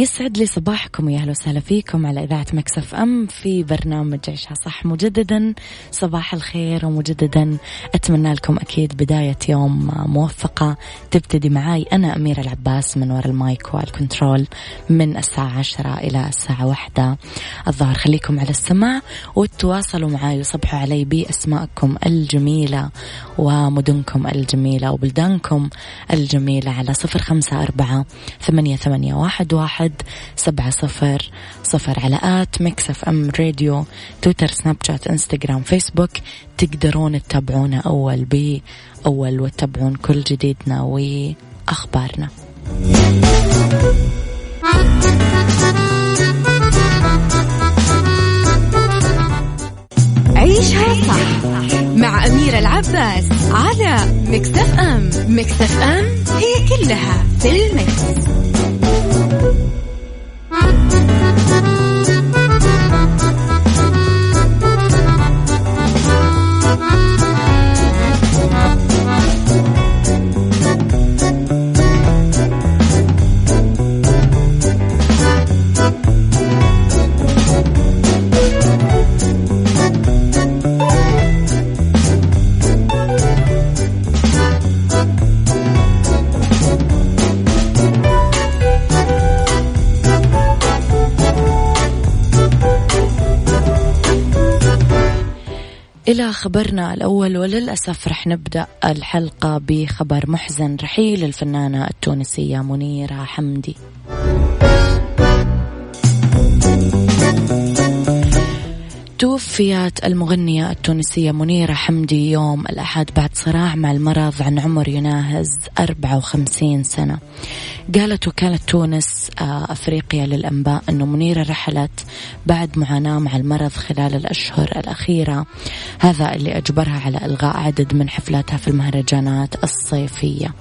يسعد لي صباحكم يا أهلا وسهلا فيكم على إذاعة Mix FM في برنامج عيشها صح مجددا. صباح الخير ومجددا. أتمنى لكم أكيد بداية يوم موفقة. تبتدي معاي أنا أميرة العباس من وراء المايك والكنترول من الساعة عشرة إلى الساعة واحدة. الظهر خليكم على السماع وتواصلوا معاي وصبحوا علي بأسماءكم الجميلة ومدنكم الجميلة وبلدانكم الجميلة على صفر خمسة أربعة ثمانية ثمانية واحد واحد واحد سبعة صفر صفر على at Mix FM radio تويتر سناب شات إنستغرام فيسبوك. تقدرون تتابعونا أول بأول وتتابعون كل جديدنا وأخبارنا. عيشها صح مع أميرة العباس على Mix FM. Mix FM هي كلها في ال mix. Thank you. إلى خبرنا الأول وللأسف رح نبدأ الحلقة بخبر محزن رحيل الفنانة التونسية منيرة حمدي. توفيت المغنية التونسية منيرة حمدي يوم الأحد بعد صراع مع المرض عن عمر يناهز 54 سنة. قالت وكالة تونس آه، أفريقيا للأنباء أنه منيرة رحلت بعد معاناة مع المرض خلال الأشهر الأخيرة. هذا اللي أجبرها على إلغاء عدد من حفلاتها في المهرجانات الصيفية.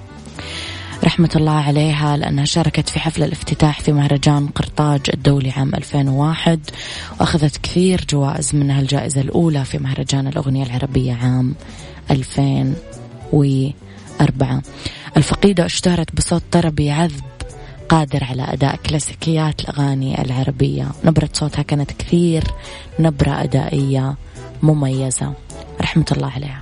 رحمة الله عليها لأنها شاركت في حفل الافتتاح في مهرجان قرطاج الدولي عام 2001 وأخذت كثير جوائز منها الجائزة الأولى في مهرجان الأغنية العربية عام 2004 الفقيدة اشتهرت بصوت طربي عذب قادر على أداء كلاسيكيات الأغاني العربية. نبرة صوتها كانت كثير نبرة أدائية مميزة. رحمة الله عليها.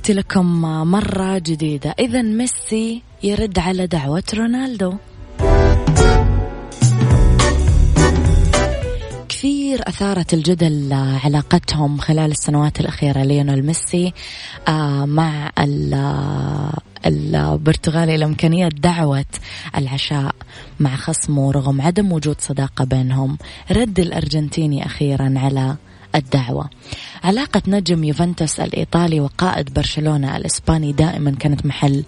تحياتي لكم مرة جديدة. إذا ميسي يرد على دعوة رونالدو. كثير أثارت الجدل علاقتهم خلال السنوات الأخيرة ليونيل ميسي آه، مع البرتغالي الإمكانية دعوة العشاء مع خصمه رغم عدم وجود صداقة بينهم. رد الأرجنتيني أخيرا على الدعوة. علاقة نجم يوفنتوس الإيطالي وقائد برشلونة الإسباني دائما كانت محل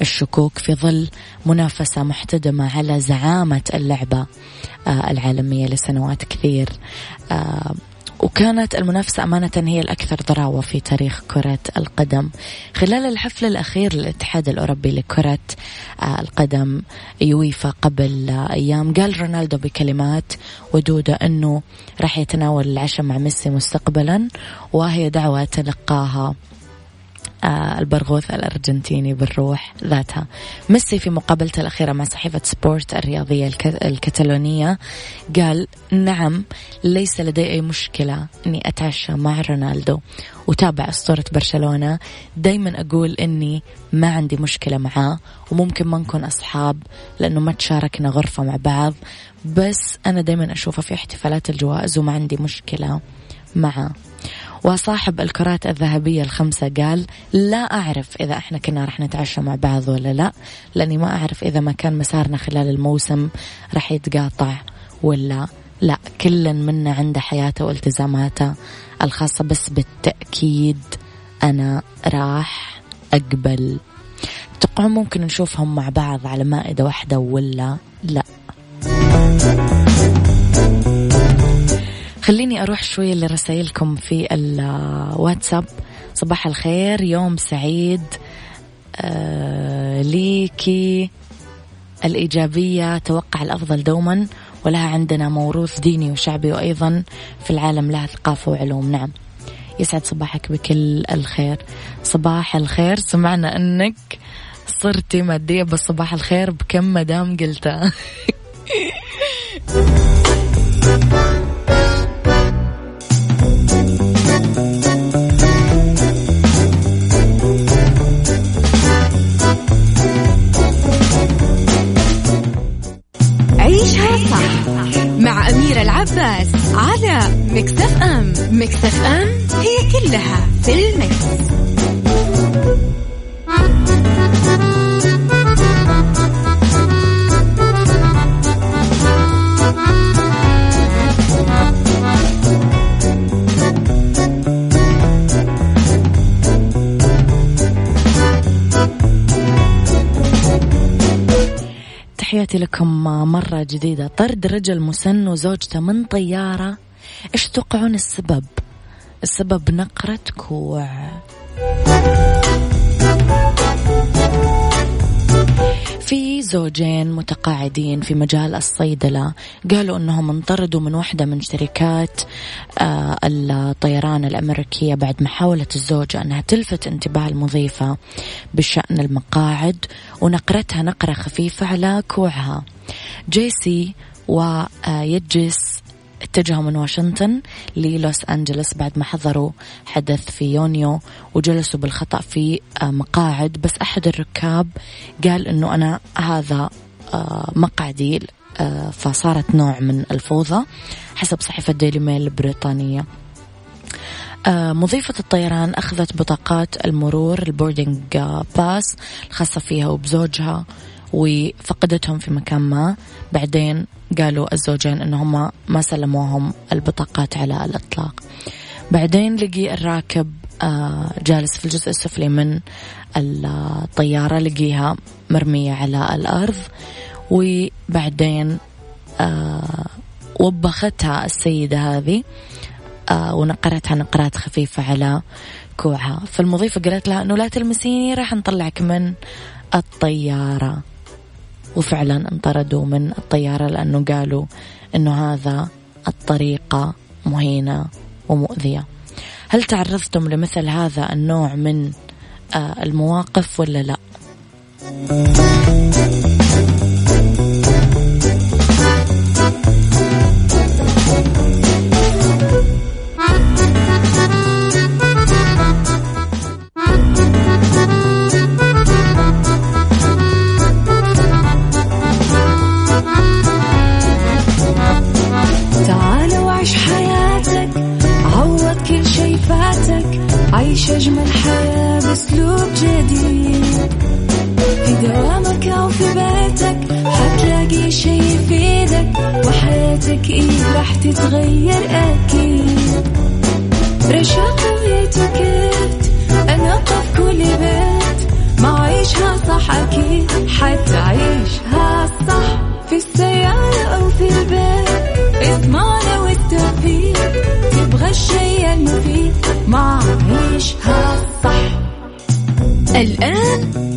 الشكوك في ظل منافسة محتدمة على زعامة اللعبة آه، العالمية لسنوات كثير. آه، وكانت المنافسة أمانة هي الأكثر ضراوة في تاريخ كرة القدم. خلال الحفل الأخير للاتحاد الأوروبي لكرة آه، القدم يويفا قبل أيام قال رونالدو بكلمات ودودة أنه راح يتناول العشاء مع ميسي مستقبلا وهي دعوة تلقاها البرغوث الأرجنتيني بالروح ذاتها. ميسي في مقابلته الأخيرة مع صحيفة سبورت الرياضية الكتالونية قال نعم ليس لدي أي مشكلة أني أتعشى مع رونالدو. وتابع أسطورة برشلونة. دايما أقول أني ما عندي مشكلة معاه وممكن ما نكون أصحاب لأنه ما تشاركنا غرفة مع بعض. بس أنا دايما أشوفه في احتفالات الجوائز وما عندي مشكلة معه وصاحب الكرات الذهبية الخمسة قال لا أعرف إذا إحنا كنا رح نتعشى مع بعض ولا لا لأني ما أعرف إذا ما كان مسارنا خلال الموسم رح يتقاطع ولا لا. كل منا عنده حياته والتزاماته الخاصة بس بالتأكيد أنا راح أقبل. تقعوا ممكن نشوفهم مع بعض على مائدة واحدة ولا لا؟ خليني أروح شوي لرسائلكم في الواتساب صباح الخير يوم سعيد. آه ليكي الإيجابية توقع الأفضل دوما ولها عندنا موروث ديني وشعبي وأيضا في العالم لها ثقافة وعلوم. نعم. يسعد صباحك بكل الخير. صباح الخير سمعنا أنك صرتي مادية بس صباح الخير بكم مدام قلتها. أم مكتف أم هي كلها في المكس. تحياتي لكم مرة جديدة طرد رجل مسن وزوجته من طيارة إيش تتوقعون السبب؟ السبب نقرة كوع. في زوجين متقاعدين في مجال الصيدلة. قالوا أنهم انطردوا من واحدة من شركات آه، الطيران الأمريكية بعد محاولة الزوجة أنها تلفت انتباه المضيفة بشأن المقاعد ونقرتها نقرة خفيفة على كوعها. جيسي ويجس اتجهوا من واشنطن للوس أنجلس بعد ما حضروا حدث في يونيو وجلسوا بالخطأ في آه، مقاعد. بس أحد الركاب قال أنه أنا هذا آه، مقعدي آه، فصارت نوع من الفوضى حسب صحيفة ديلي ميل البريطانية مضيفة الطيران أخذت بطاقات المرور ال boarding باس الخاصة فيها وبزوجها. وفقدتهم في مكان ما. بعدين قالوا الزوجين إنهم ما سلموهم البطاقات على الإطلاق. بعدين لقي الراكب آه، جالس في الجزء السفلي من الطيارة لقيها مرمية على الأرض. وبعدين آه، وبختها السيدة هذه آه، ونقرتها نقرات خفيفة على كوعها. فالمضيفة قالت لها أنه لا تلمسيني راح نطلعك من الطيارة. وفعلا انطردوا من الطيارة لأنه قالوا أنه هذا الطريقة مهينة ومؤذية هل تعرضتم لمثل هذا النوع من آه، المواقف ولا لا؟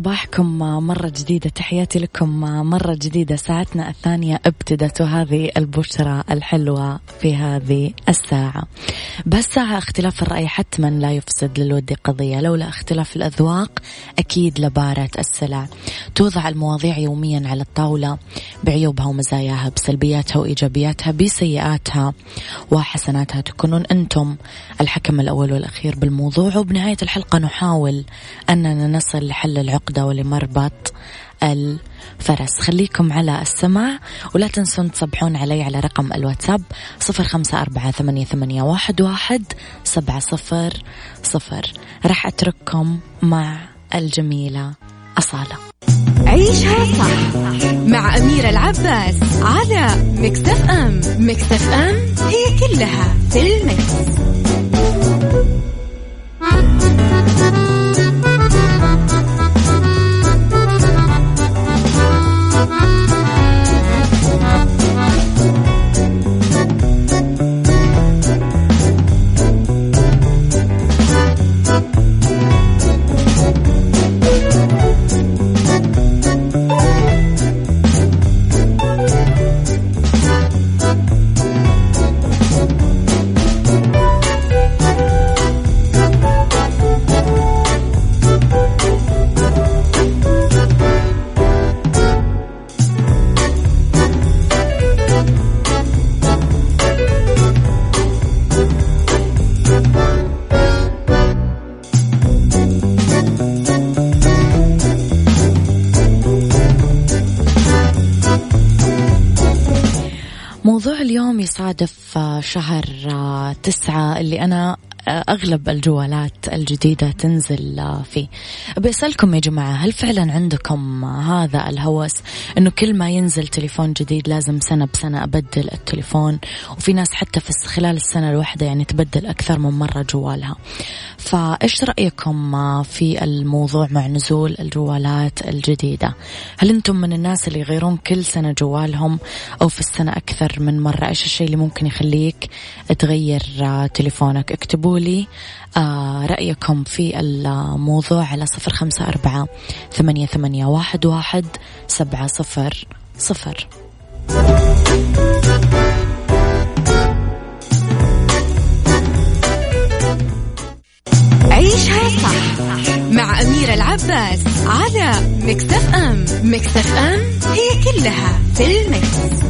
صباحكم مرة جديدة. تحياتي لكم مرة جديدة. ساعتنا الثانية ابتدت وهذه البشرة الحلوة في هذه الساعة. بس ساعة اختلاف الرأي حتما لا يفسد للود قضية. لولا اختلاف الأذواق أكيد لبارة السلع. توضع المواضيع يوميا على الطاولة بعيوبها ومزاياها بسلبياتها وإيجابياتها بسيئاتها وحسناتها. تكونون أنتم الحكم الأول والأخير بالموضوع. وبنهاية الحلقة نحاول أننا نصل لحل العقدة ولمربط الفرس. خليكم على السماع ولا تنسون تصبحون علي على رقم الواتساب صفر خمسة أربعة ثمانية, ثمانية واحد, واحد سبعة صفر صفر. راح أترككم مع الجميلة أصالة. عيشها صح مع أميرة العباس على مكتف أم. مكتف أم هي كلها في المكس. شهر تسعة اللي أنا أغلب الجوالات الجديدة تنزل فيه بسألكم يا جماعة هل فعلا عندكم هذا الهوس أنه كل ما ينزل تليفون جديد لازم سنة بسنة أبدل التليفون؟ وفي ناس حتى في خلال السنة الواحدة يعني تبدل أكثر من مرة جوالها. فإيش رأيكم في الموضوع مع نزول الجوالات الجديدة؟ هل أنتم من الناس اللي يغيرون كل سنة جوالهم أو في السنة أكثر من مرة؟ إيش الشيء اللي ممكن يخليك تغير تليفونك؟ اكتبوا لي آه رأيكم في الموضوع على صفر خمسة أربعة ثمانية, ثمانية واحد, واحد سبعة صفر صفر عيشها صح مع أميرة العباس على Mix FM Mix FM هي كلها في ال mix.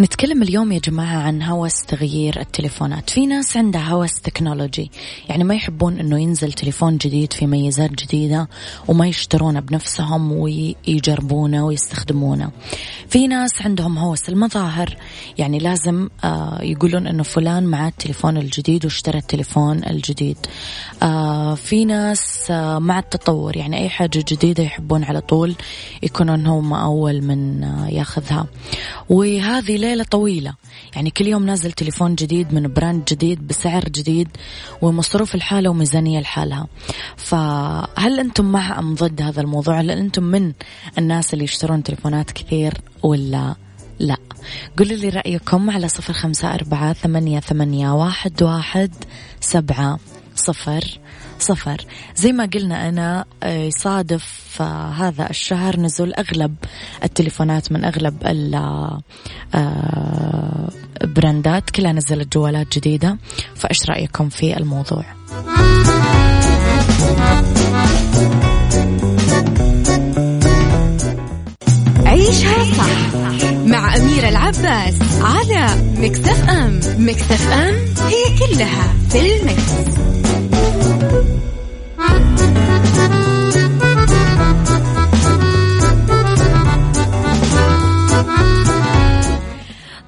نتكلم اليوم يا جماعة عن هوس تغيير التليفونات. في ناس عندها هوس تكنولوجي. يعني ما يحبون أنه ينزل تليفون جديد في ميزات جديدة وما يشترونه بنفسهم ويجربونه ويستخدمونه. في ناس عندهم هوس المظاهر. يعني لازم آه يقولون أنه فلان معاه التليفون الجديد واشترى التليفون الجديد. آه في ناس آه مع التطور. يعني أي حاجة جديدة يحبون على طول يكونون هم أول من آه ياخذها. وهذه ليلة طويلة. يعني كل يوم نازل تليفون جديد من براند جديد بسعر جديد ومصروف الحالة وميزانية لحالها. فهل أنتم مع أم ضد هذا الموضوع؟ هل أنتم من الناس اللي يشترون تليفونات كثير ولا لا؟ قولوا لي رأيكم على صفر خمسة أربعة ثمانية, ثمانية واحد, واحد سبعة صفر صفر. زي ما قلنا أنا آه، يصادف آه، هذا الشهر نزول أغلب التليفونات من أغلب البراندات كلها نزلت جوالات جديدة. فإيش رأيكم في الموضوع؟ عيشها صح. مع أميرة العباس على مكتف أم مكتف أم هي كلها في المكس.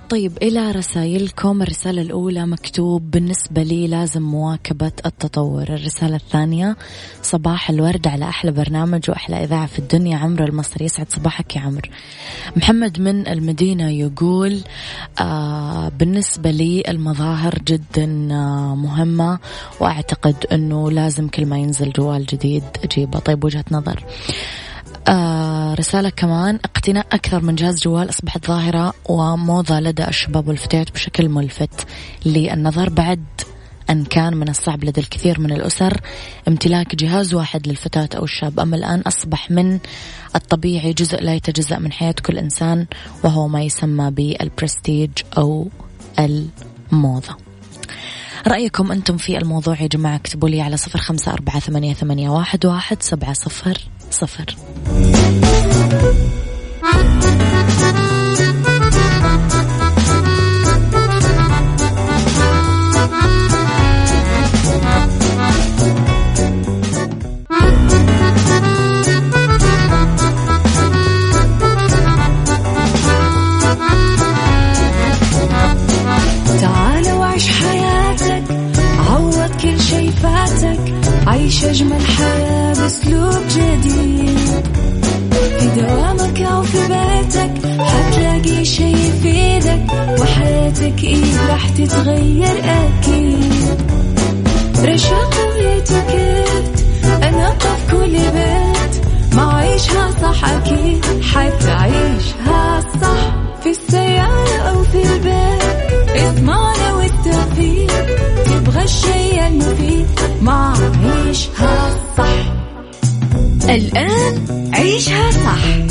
طيب إلى رسائلكم. الرسالة الأولى مكتوب بالنسبة لي لازم مواكبة التطور. الرسالة الثانية صباح الورد على أحلى برنامج وأحلى إذاعة في الدنيا. عمرو المصري يسعد صباحك يا عمرو. محمد من المدينة يقول آه بالنسبة لي المظاهر جدا آه مهمة وأعتقد أنه لازم كل ما ينزل جوال جديد أجيبه. طيب وجهة نظر. رسالة كمان. اقتناء أكثر من جهاز جوال أصبحت ظاهرة وموضة لدى الشباب والفتيات بشكل ملفت. للنظر بعد أن كان من الصعب لدى الكثير من الأسر امتلاك جهاز واحد للفتاة أو الشاب. أما الآن أصبح من الطبيعي جزء لا يتجزأ من حياة كل إنسان وهو ما يسمى بالبرستيج أو الموضة. رأيكم أنتم في الموضوع يا جماعة؟ اكتبوا لي على صفر خمسة أربعة ثمانية, واحد سبعة صفر صفر.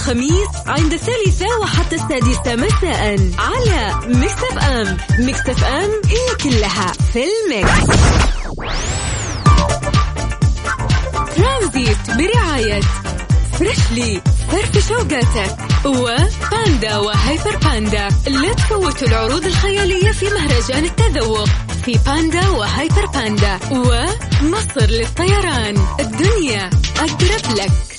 الخميس عند الثالثة وحتى السادسة مساء على Mix FM Mix FM هي كلها في ال mix. ترانزيت برعاية فريشلي فرفش أوقاتك وباندا وهيبر باندا. لا تفوتوا العروض الخيالية في مهرجان التذوق في باندا وهيبر باندا ومصر للطيران. الدنيا أقرب لك.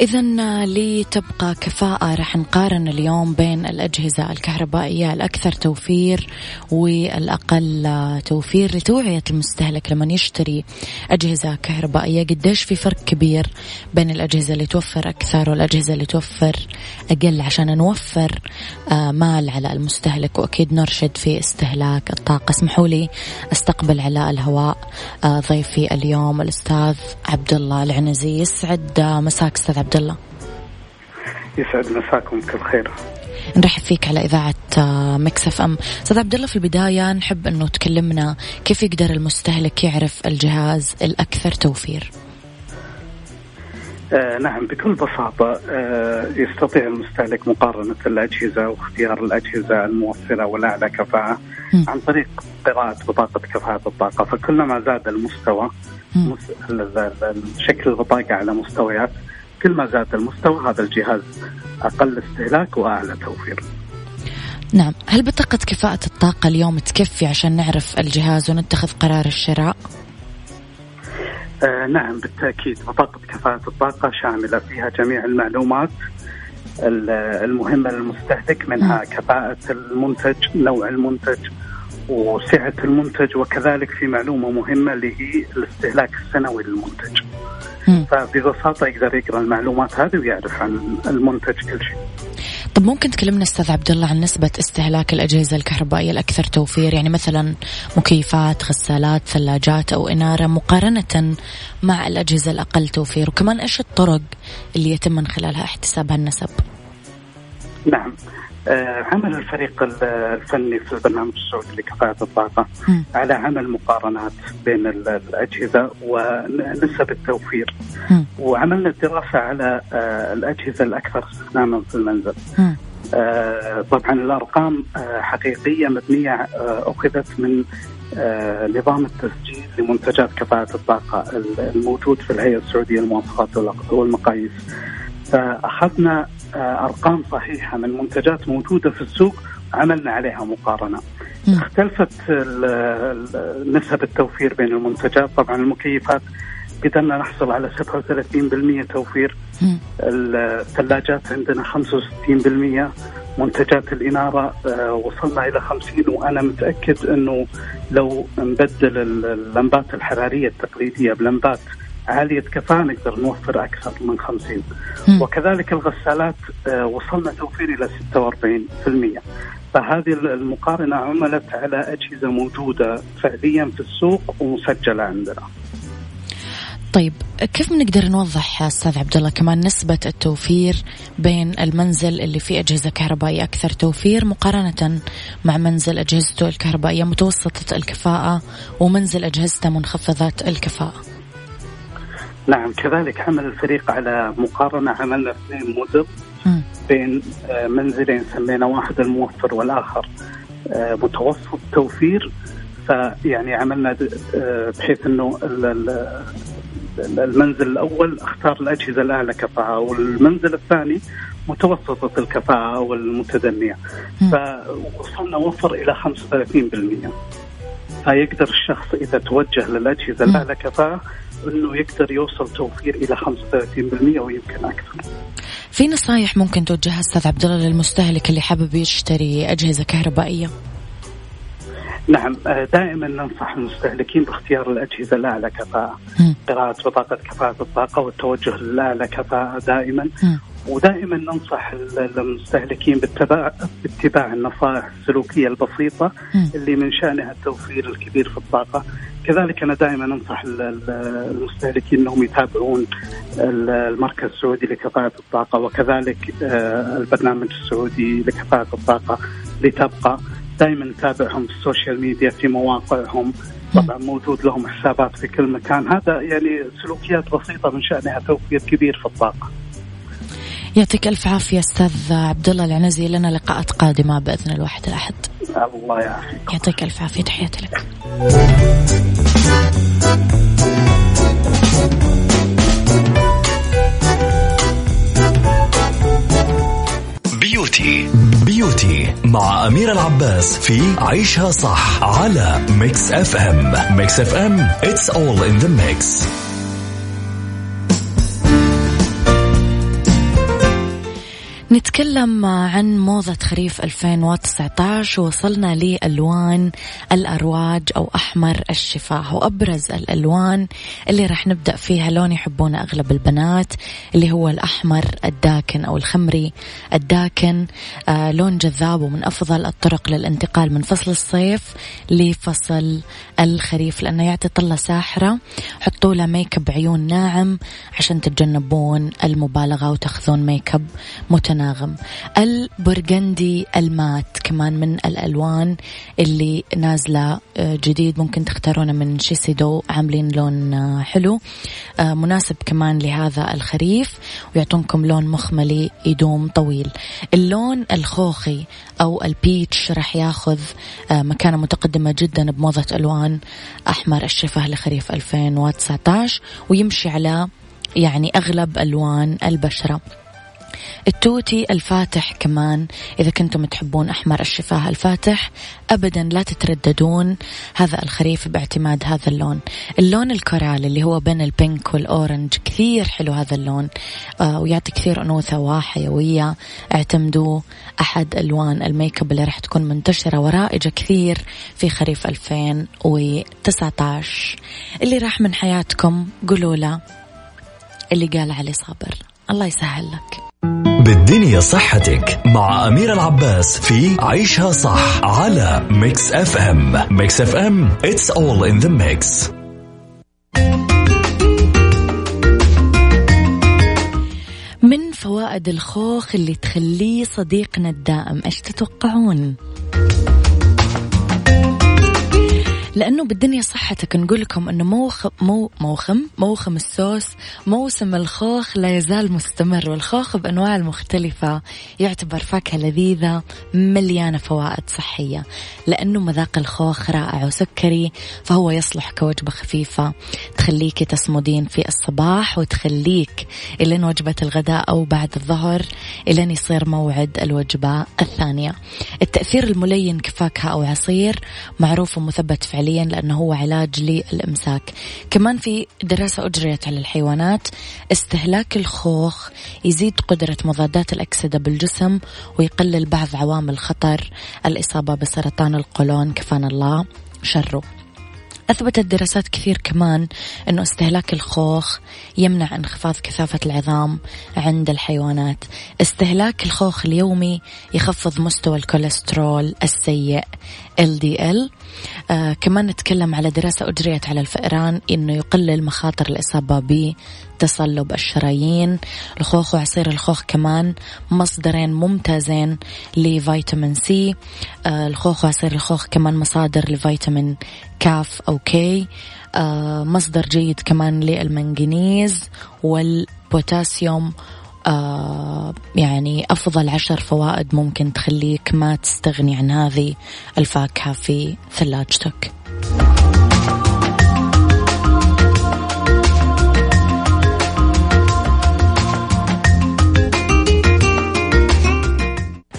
إذا لتبقى كفاءة رح نقارن اليوم بين الأجهزة الكهربائية الأكثر توفير والأقل توفير. لتوعية المستهلك لما يشتري أجهزة كهربائية قديش في فرق كبير بين الأجهزة اللي توفر أكثر والأجهزة اللي توفر أقل؟ عشان نوفر آه، مال على المستهلك وأكيد نرشد في استهلاك الطاقة. اسمحوا لي أستقبل على الهواء آه، ضيفي اليوم الأستاذ عبد الله العنزي. يسعد آه، مساك أستاذ عبد الله. يسعد مساكم كل خير. نرحب فيك على إذاعة آه، مكسف أم. أستاذ عبد الله في البداية نحب أنه تكلمنا كيف يقدر المستهلك يعرف الجهاز الأكثر توفير؟ آه نعم بكل بساطة آه يستطيع المستهلك مقارنة الأجهزة واختيار الأجهزة الموفرة والأعلى كفاءة مم. عن طريق قراءة بطاقة كفاءة الطاقة. فكلما زاد المستوى شكل البطاقة على مستويات كل ما زاد المستوى هذا الجهاز أقل استهلاك وأعلى توفير. نعم. هل بطاقة كفاءة الطاقة اليوم تكفي عشان نعرف الجهاز ونتخذ قرار الشراء؟ آه نعم بالتأكيد بطاقة كفاءة الطاقة شاملة فيها جميع المعلومات ال- المهمة للمستهلك منها كفاءة المنتج نوع المنتج وسعة المنتج وكذلك في معلومة مهمة اللي هي الاستهلاك السنوي للمنتج. فببساطة يقدر يقرأ المعلومات هذه ويعرف عن المنتج كل شيء. طب ممكن تكلمنا أستاذ عبد الله عن نسبة استهلاك الأجهزة الكهربائية الأكثر توفير؟ يعني مثلا مكيفات غسالات ثلاجات أو إنارة مقارنة مع الأجهزة الأقل توفير وكمان إيش الطرق اللي يتم من خلالها احتساب هالنسب؟ نعم. آه، عمل الفريق ال- الفني في البرنامج السعودي لكفاءة الطاقة مم. على عمل مقارنات بين ال- الأجهزة ونسب التوفير مم. وعملنا دراسة على آه، الأجهزة الأكثر استخداما في المنزل. آه، طبعا الأرقام آه، حقيقية مبنية آه، أخذت من آه، نظام التسجيل لمنتجات كفاءة الطاقة الموجود في الهيئة السعودية للمواصفات والمقاييس فأخذنا آه، أرقام صحيحة من منتجات موجودة في السوق عملنا عليها مقارنة مم. اختلفت نسب التوفير بين المنتجات طبعا المكيفات قدرنا نحصل على 37% توفير مم. الثلاجات عندنا 65% منتجات الإنارة آه، وصلنا إلى 50 وأنا متأكد أنه لو نبدل ال- اللمبات الحرارية التقليدية بلمبات عالية كفاءة نقدر نوفر أكثر من 50 مم. وكذلك الغسالات آه، وصلنا توفير إلى 46% فهذه المقارنة عملت على أجهزة موجودة فعليا في السوق ومسجلة عندنا. طيب كيف بنقدر نوضح أستاذ عبد الله كمان نسبة التوفير بين المنزل اللي فيه أجهزة كهربائية أكثر توفير مقارنة مع منزل أجهزته الكهربائية متوسطة الكفاءة ومنزل أجهزته منخفضة الكفاءة؟ نعم كذلك عمل الفريق على مقارنة عملنا اثنين موديل. بين آه، منزلين سمينا واحد الموفر والآخر آه، متوسط توفير فيعني عملنا آه، بحيث ال- المنزل الأول أختار الأجهزة الأعلى كفاءة والمنزل الثاني متوسطة الكفاءة والمتدنية مم. فوصلنا وفر إلى 35% فيقدر الشخص إذا توجه للأجهزة الأعلى كفاءة إنه يقدر يوصل توفير إلى 35% ويمكن أكثر. في نصايح ممكن توجهها أستاذ عبد الله للمستهلك اللي حابب يشتري أجهزة كهربائية نعم آه، دائما ننصح المستهلكين باختيار الأجهزة الاعلى كفاءه،. قراءة بطاقة كفاءة الطاقة والتوجه للاعلى كفاءه دائما مم. ودائما ننصح ال- المستهلكين باتباع باتباع النصائح السلوكية البسيطة. اللي من شأنها التوفير الكبير في الطاقة، كذلك أنا دائما أنصح ال- ال- المستهلكين إنهم يتابعون ال- المركز السعودي لكفاءة الطاقة وكذلك آه، البرنامج السعودي لكفاءة الطاقة لتبقى دائما نتابعهم في السوشيال ميديا في مواقعهم. طبعا موجود لهم حسابات في كل مكان. هذا يعني سلوكيات بسيطة من شأنها توفير كبير في الطاقة. يعطيك ألف عافية أستاذ عبد الله العنزي لنا لقاءات قادمة بإذن الواحد الأحد. الله يعافيك. يعطيك ألف عافية تحياتي لك. beauty. beauty مع أميرة العباس في عيشها صح على Mix FM. Mix FM it's all in the mix. نتكلم عن موضة خريف 2019 وصلنا لألوان الأرواج أو أحمر الشفاه. وأبرز الألوان اللي راح نبدأ فيها لون يحبونه أغلب البنات اللي هو الأحمر الداكن أو الخمري الداكن. آه لون جذاب ومن أفضل الطرق للانتقال من فصل الصيف لفصل الخريف لأنه يعطي طلة ساحرة. حطوا له make up عيون ناعم عشان تتجنبون المبالغة وتأخذون make up متناسق المتناغم ال burgundy ال matte كمان من الألوان اللي نازلة آه، جديد ممكن تختارونه من شيسيدو عاملين لون آه، حلو آه، مناسب كمان لهذا الخريف ويعطونكم لون مخملي يدوم طويل. اللون الخوخي أو البيتش راح ياخذ مكانة متقدمة جدا بموضة ألوان أحمر الشفاه لخريف 2019 ويمشي على يعني أغلب ألوان البشرة. التوتي الفاتح كمان. إذا كنتم تحبون أحمر الشفاه الفاتح أبدا لا تترددون. هذا الخريف باعتماد هذا اللون. اللون ال coral اللي هو بين ال pink وال orange كثير حلو هذا اللون. آه ويعطي كثير أنوثة وحيوية اعتمدوا أحد ألوان ال make up اللي راح تكون منتشرة ورائجة كثير في خريف 2019 اللي راح من حياتكم قولوا له اللي قال علي صابر. الله يسهل لك. بالدنيا صحتك مع أميرة العباس في عيشها صح على Mix FM Mix FM it's all in the mix. من فوائد الخوخ اللي تخليه صديقنا الدائم إيش تتوقعون؟ لأنه بالدنيا صحتك نقول لكم أنه موخ مو موخم موخم السوس موسم الخوخ لا يزال مستمر والخوخ بأنواع المختلفة يعتبر فاكهة لذيذة مليانة فوائد صحية لأنه مذاق الخوخ رائع وسكري فهو يصلح كوجبة خفيفة تخليك تصمدين في الصباح وتخليك إلين وجبة الغداء أو بعد الظهر إلين يصير موعد الوجبة الثانية. التأثير الملين كفاكهة أو عصير معروف ومثبت فعليا فعليا لأنه هو علاج للإمساك. كمان في دراسة أجريت على الحيوانات استهلاك الخوخ يزيد قدرة مضادات الأكسدة بالجسم ويقلل بعض عوامل خطر الإصابة بسرطان القولون كفانا الله شره. أثبتت دراسات كثير كمان أنه استهلاك الخوخ يمنع انخفاض كثافة العظام عند الحيوانات. استهلاك الخوخ اليومي يخفض مستوى الكوليسترول السيء LDL آه كمان نتكلم على دراسة أجريت على الفئران أنه يقلل مخاطر الإصابة بتصلب الشرايين الخوخ وعصير الخوخ كمان مصدرين ممتازين لفيتامين سي. آه الخوخ وعصير الخوخ كمان مصادر لفيتامين كاف أو كي. آه مصدر جيد كمان للمنغنيز والبوتاسيوم. آه يعني أفضل عشر فوائد ممكن تخليك ما تستغني عن هذه الفاكهة في ثلاجتك.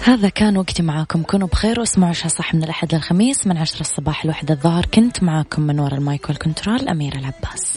هذا كان وقتي معاكم. كونوا بخير واسمعوا عشاء صح من الأحد للخميس من عشرة الصباح لوحدة الظهر. كنت معاكم من وراء المايك والكنترول أميرة العباس.